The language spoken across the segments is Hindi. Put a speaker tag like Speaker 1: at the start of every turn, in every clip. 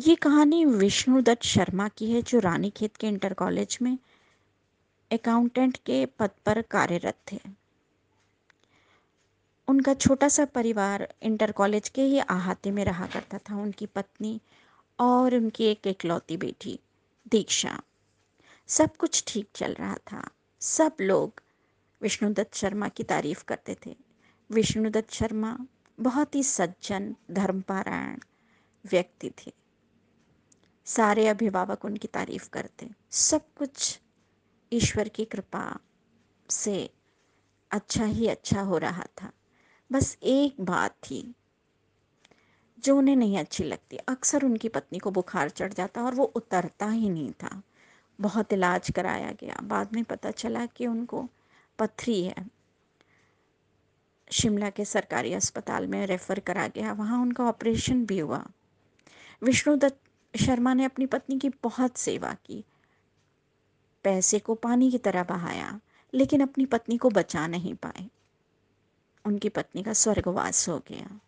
Speaker 1: ये कहानी विष्णुदत्त शर्मा की है, जो रानीखेत के इंटर कॉलेज में अकाउंटेंट के पद पर कार्यरत थे। उनका छोटा सा परिवार इंटर कॉलेज के ही अहाते में रहा करता था। उनकी पत्नी और उनकी एक इकलौती बेटी, दीक्षा। सब कुछ ठीक चल रहा था। सब लोग विष्णुदत्त शर्मा की तारीफ़ करते थे। विष्णुदत्त शर्मा बहुत ही सज्जन, धर्मपारायण व्यक्ति थे। सारे अभिभावक उनकी तारीफ़ करते सब कुछ ईश्वर की कृपा से अच्छा ही अच्छा हो रहा था। बस एक बात थी जो उन्हें नहीं अच्छी लगती। अक्सर उनकी पत्नी को बुखार चढ़ जाता और वो उतरता ही नहीं था। बहुत इलाज कराया गया। बाद में पता चला कि उनको पथरी है। शिमला के सरकारी अस्पताल में रेफ़र करा गया। वहाँ उनका ऑपरेशन भी हुआ। विष्णुदत्त शर्मा ने अपनी पत्नी की बहुत सेवा की। पैसे को पानी की तरह बहाया, लेकिन अपनी पत्नी को बचा नहीं पाए। उनकी पत्नी का स्वर्गवास हो गया।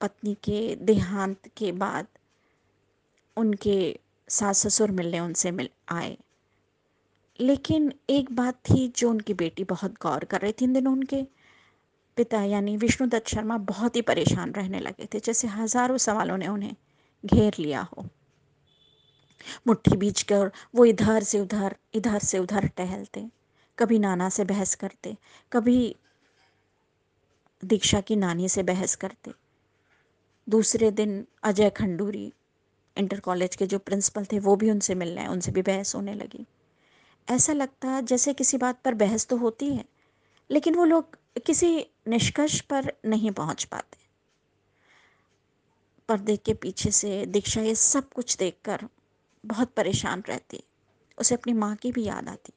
Speaker 1: पत्नी के देहांत के बाद उनके सास ससुर मिलने उनसे मिल आए। लेकिन एक बात थी जो उनकी बेटी बहुत गौर कर रही थी इन दिनों उनके। पिता यानी विष्णुदत्त शर्मा बहुत ही परेशान रहने लगे थे, जैसे हज़ारों सवालों ने उन्हें घेर लिया हो। मुट्ठी बीच कर वो इधर से उधर, इधर से उधर टहलते, कभी नाना से बहस करते, कभी दीक्षा की नानी से बहस करते। दूसरे दिन अजय खंडूरी इंटर कॉलेज के जो प्रिंसिपल थे, वो भी उनसे मिलने, उनसे भी बहस होने लगी। ऐसा लगता जैसे किसी बात पर बहस तो होती है, लेकिन वो लोग किसी निष्कर्ष पर नहीं पहुँच पाते। पर्दे के पीछे से दीक्षा ये सब कुछ देखकर बहुत परेशान रहती। उसे अपनी माँ की भी याद आती।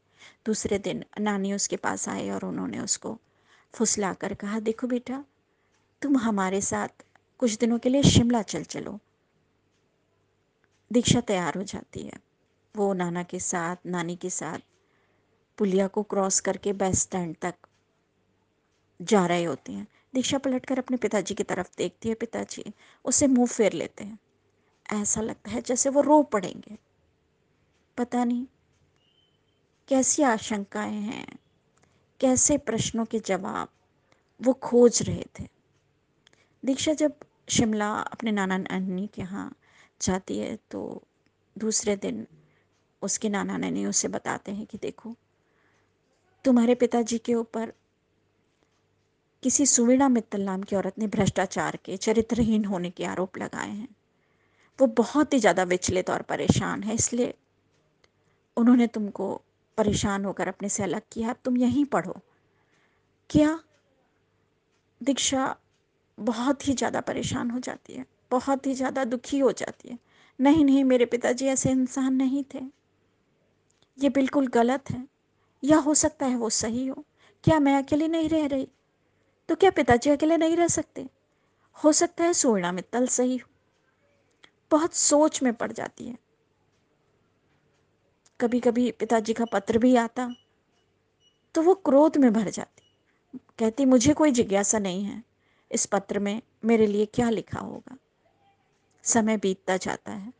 Speaker 1: दूसरे दिन नानी उसके पास आए और उन्होंने उसको फुसला कर कहा, देखो बेटा, तुम हमारे साथ कुछ दिनों के लिए शिमला चल चलो। दीक्षा तैयार हो जाती है। वो नाना के साथ, नानी के साथ पुलिया को क्रॉस करके बस स्टैंड तक जा रहे होते हैं। दीक्षा पलटकर अपने पिताजी की तरफ़ देखती है पिताजी। उसे मुँह फेर लेते हैं। ऐसा लगता है जैसे वो रो पड़ेंगे। पता नहीं, कैसी आशंकाएँ हैं, कैसे प्रश्नों के जवाब वो खोज रहे थे। दीक्षा जब शिमला अपने नाना नानी के यहाँ जाती है तो दूसरे दिन उसके नाना नानी उसे बताते हैं कि देखो, तुम्हारे पिताजी के ऊपर किसी सुवीणा मित्तल नाम की औरत ने भ्रष्टाचार के, चरित्रहीन होने के आरोप लगाए हैं। वो बहुत ही ज़्यादा विचलित और परेशान है, इसलिए उन्होंने तुमको परेशान होकर अपने से अलग किया। अब तुम यहीं पढ़ो। क्या दीक्षा बहुत ही ज़्यादा परेशान हो जाती है? बहुत ही ज़्यादा दुखी हो जाती है? नहीं नहीं, मेरे पिताजी ऐसे इंसान नहीं थे। ये बिल्कुल गलत है। या हो सकता है वो सही हो। क्या मैं अकेली नहीं रह रही? तो क्या पिताजी अकेले नहीं रह सकते? हो सकता है सोना मित्तल सही हो। बहुत सोच में पड़ जाती है। कभी कभी पिताजी का पत्र भी आता तो वो क्रोध में भर जाती। कहती, मुझे कोई जिज्ञासा नहीं है, इस पत्र में मेरे लिए क्या लिखा होगा? समय बीतता जाता है।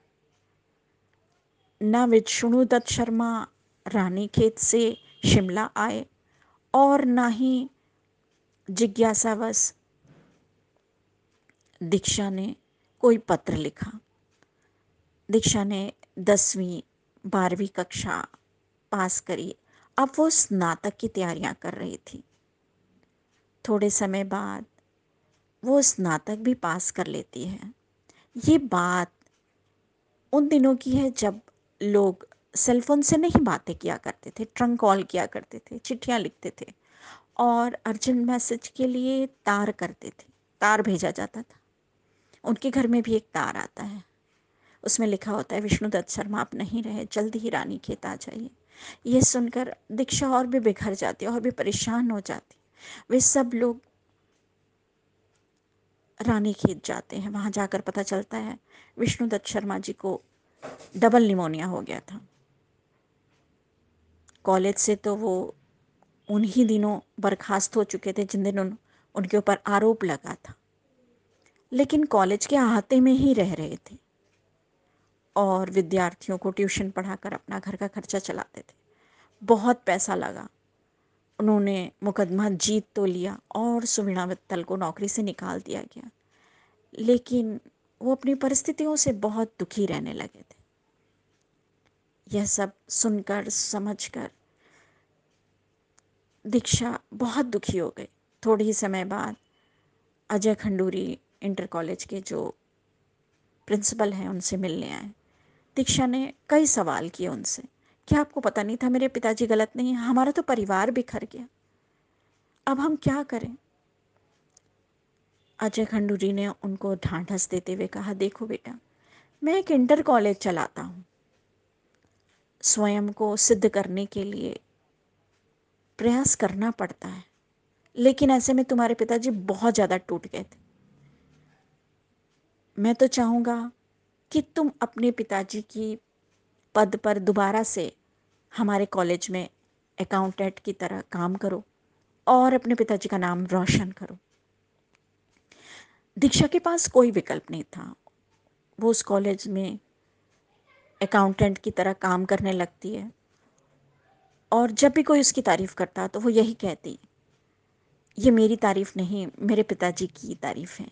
Speaker 1: न विष्णुदत्त शर्मा रानी खेत से शिमला आए और ना ही जिज्ञासावश दीक्षा ने कोई पत्र लिखा। दीक्षा ने दसवीं, बारहवीं कक्षा पास करी। अब वो स्नातक की तैयारियाँ कर रही थी। थोड़े समय बाद वो स्नातक भी पास कर लेती है। ये बात उन दिनों की है जब लोग सेलफोन से नहीं बातें किया करते थे ट्रंक कॉल किया करते थे, चिट्ठियाँ लिखते थे। और अर्जेंट मैसेज के लिए तार करते थे। तार भेजा जाता था। उनके घर में भी एक तार आता है। उसमें लिखा होता है विष्णुदत्त शर्मा, आप नहीं रहे। जल्दी ही रानी खेत आ जाइए। ये सुनकर दीक्षा और भी बिखर जाती और भी परेशान हो जाती। वे सब लोग रानी खेत जाते हैं। वहाँ जाकर पता चलता है विष्णुदत्त शर्मा जी को डबल निमोनिया हो गया था। कॉलेज से तो वो उन्हीं दिनों बर्खास्त हो चुके थे जिन दिनों उनके ऊपर आरोप लगा था। लेकिन कॉलेज के अहाते में ही रह रहे थे और विद्यार्थियों को ट्यूशन पढ़ाकर अपना घर का खर्चा चलाते थे। बहुत पैसा लगा। उन्होंने मुकदमा जीत तो लिया और सुविणा मित्तल को नौकरी से निकाल दिया गया। लेकिन वो अपनी परिस्थितियों से बहुत दुखी रहने लगे थे। यह सब सुनकर, समझकर दीक्षा बहुत दुखी हो गई। थोड़े ही समय बाद अजय खंडूरी इंटर कॉलेज के जो प्रिंसिपल हैं उनसे मिलने आए। दीक्षा ने कई सवाल किए उनसे। क्या आपको पता नहीं था मेरे पिताजी गलत नहीं है? हमारा तो परिवार बिखर गया। अब हम क्या करें? अजय खंडूरी ने उनको ढांढस देते हुए कहा, देखो बेटा, मैं एक इंटर कॉलेज चलाता हूँ। स्वयं को सिद्ध करने के लिए प्रयास करना पड़ता है। लेकिन ऐसे में तुम्हारे पिताजी बहुत ज़्यादा टूट गए थे। मैं तो चाहूँगा कि तुम अपने पिताजी की पद पर दोबारा से हमारे कॉलेज में अकाउंटेंट की तरह काम करो और अपने पिताजी का नाम रोशन करो। दीक्षा के पास कोई विकल्प नहीं था। वो उस कॉलेज में अकाउंटेंट की तरह काम करने लगती है। और जब भी कोई उसकी तारीफ़ करता तो वो यही कहती, ये मेरी तारीफ़ नहीं, मेरे पिताजी की तारीफ़ है।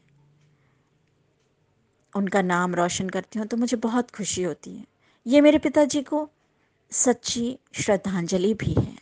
Speaker 1: उनका नाम रोशन करती हूँ तो मुझे बहुत खुशी होती है। ये मेरे पिताजी को सच्ची श्रद्धांजलि भी है।